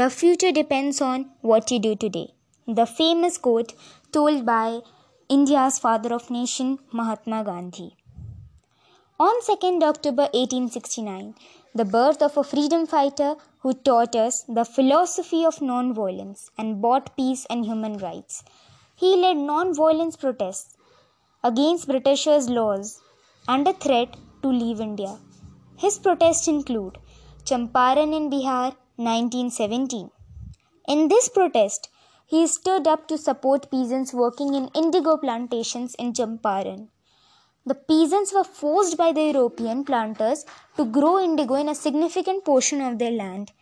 The future depends on what you do today. The famous quote told by India's father of nation, Mahatma Gandhi. On 2nd October 1869, the birth of a freedom fighter who taught us the philosophy of non-violence and brought peace and human rights. He led non-violence protests against Britishers' laws under threat to leave India. His protests include Champaran in Bihar 1917. In this protest, he stood up to support peasants working in indigo plantations in Champaran. The peasants were forced by the European planters to grow indigo in a significant portion of their land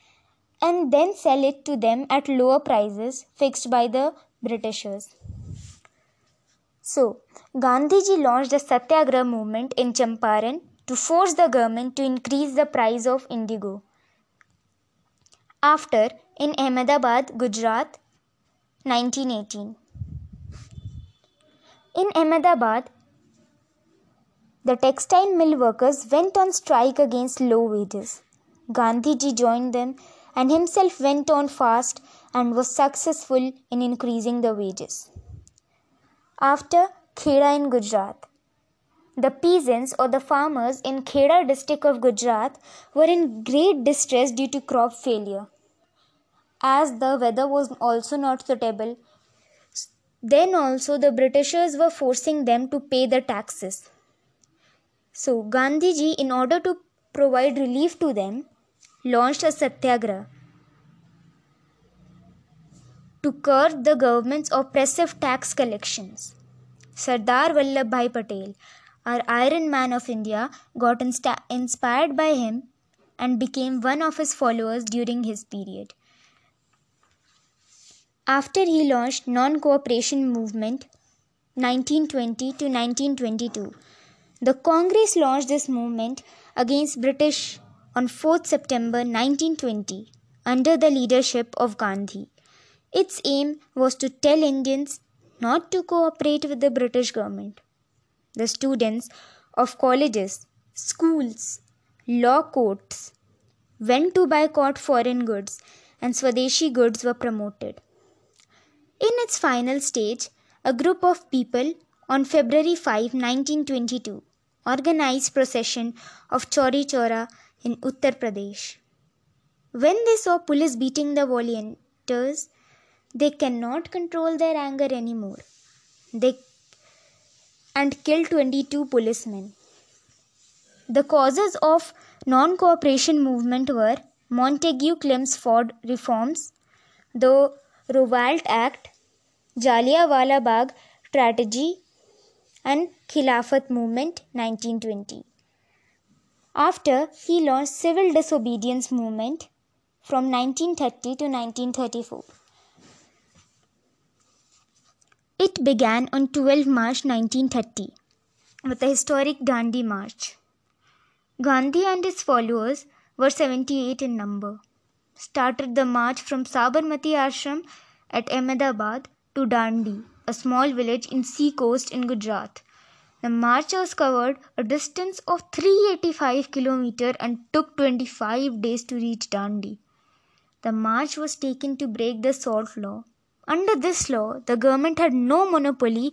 and then sell it to them at lower prices fixed by the Britishers. So, Gandhiji launched the Satyagraha movement in Champaran to force the government to increase the price of indigo. After, in Ahmedabad, Gujarat, 1918. In Ahmedabad, the textile mill workers went on strike against low wages. Gandhiji joined them and himself went on fast and was successful in increasing the wages. After Kheda in Gujarat, the peasants or the farmers in Kheda district of Gujarat were in great distress due to crop failure. As the weather was also not suitable, then also the Britishers were forcing them to pay the taxes. So Gandhiji, in order to provide relief to them, launched a satyagraha to curb the government's oppressive tax collections. Sardar Vallabhbhai Patel, our Iron Man of India, got inspired by him and became one of his followers during his period. After he launched non-cooperation movement 1920 to 1922, the Congress launched this movement against British on 4th September 1920 under the leadership of Gandhi. Its aim was to tell Indians not to cooperate with the British government. The students of colleges, schools, law courts went to boycott foreign goods and Swadeshi goods were promoted. In its final stage, a group of people on February 5, 1922 organized procession of Chauri Chaura in Uttar Pradesh. When they saw police beating the volunteers, they cannot control their anger anymore. They and killed 22 policemen. The causes of non-cooperation movement were Montague Chelmsford reforms, the Rowlatt Act, Jallianwala Bagh strategy, and Khilafat movement 1920. After he launched civil disobedience movement from 1930 to 1934. It began on 12 March 1930 with the historic Dandi March. Gandhi and his followers were 78 in number. Started the march from Sabarmati Ashram at Ahmedabad to Dandi a small village in sea coast in Gujarat. The marchers covered a distance of 385 km and took 25 days to reach Dandi. The march was taken to break the salt law. Under this law, the government had no monopoly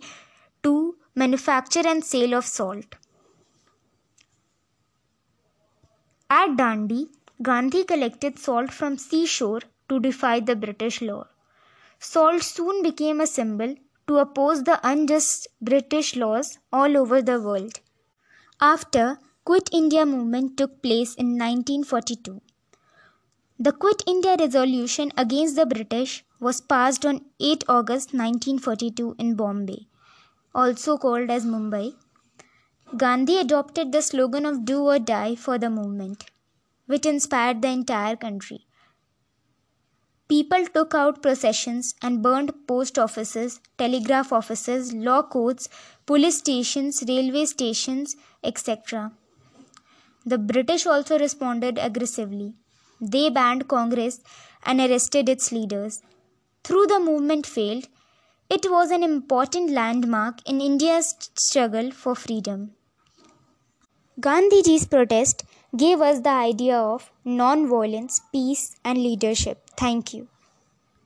to manufacture and sale of salt. At Dandi, Gandhi collected salt from seashore to defy the British law. Salt soon became a symbol to oppose the unjust British laws all over the world. After Quit India movement took place in 1942. The Quit India resolution against the British was passed on 8 August 1942 in Bombay, also called as Mumbai. Gandhi adopted the slogan of do or die for the movement, which inspired the entire country. People took out processions and burned post offices, telegraph offices, law courts, police stations, railway stations, etc. The British also responded aggressively. They banned Congress and arrested its leaders. Though the movement failed, it was an important landmark in India's struggle for freedom. Gandhiji's protest gave us the idea of non violence, peace, and leadership. Thank you.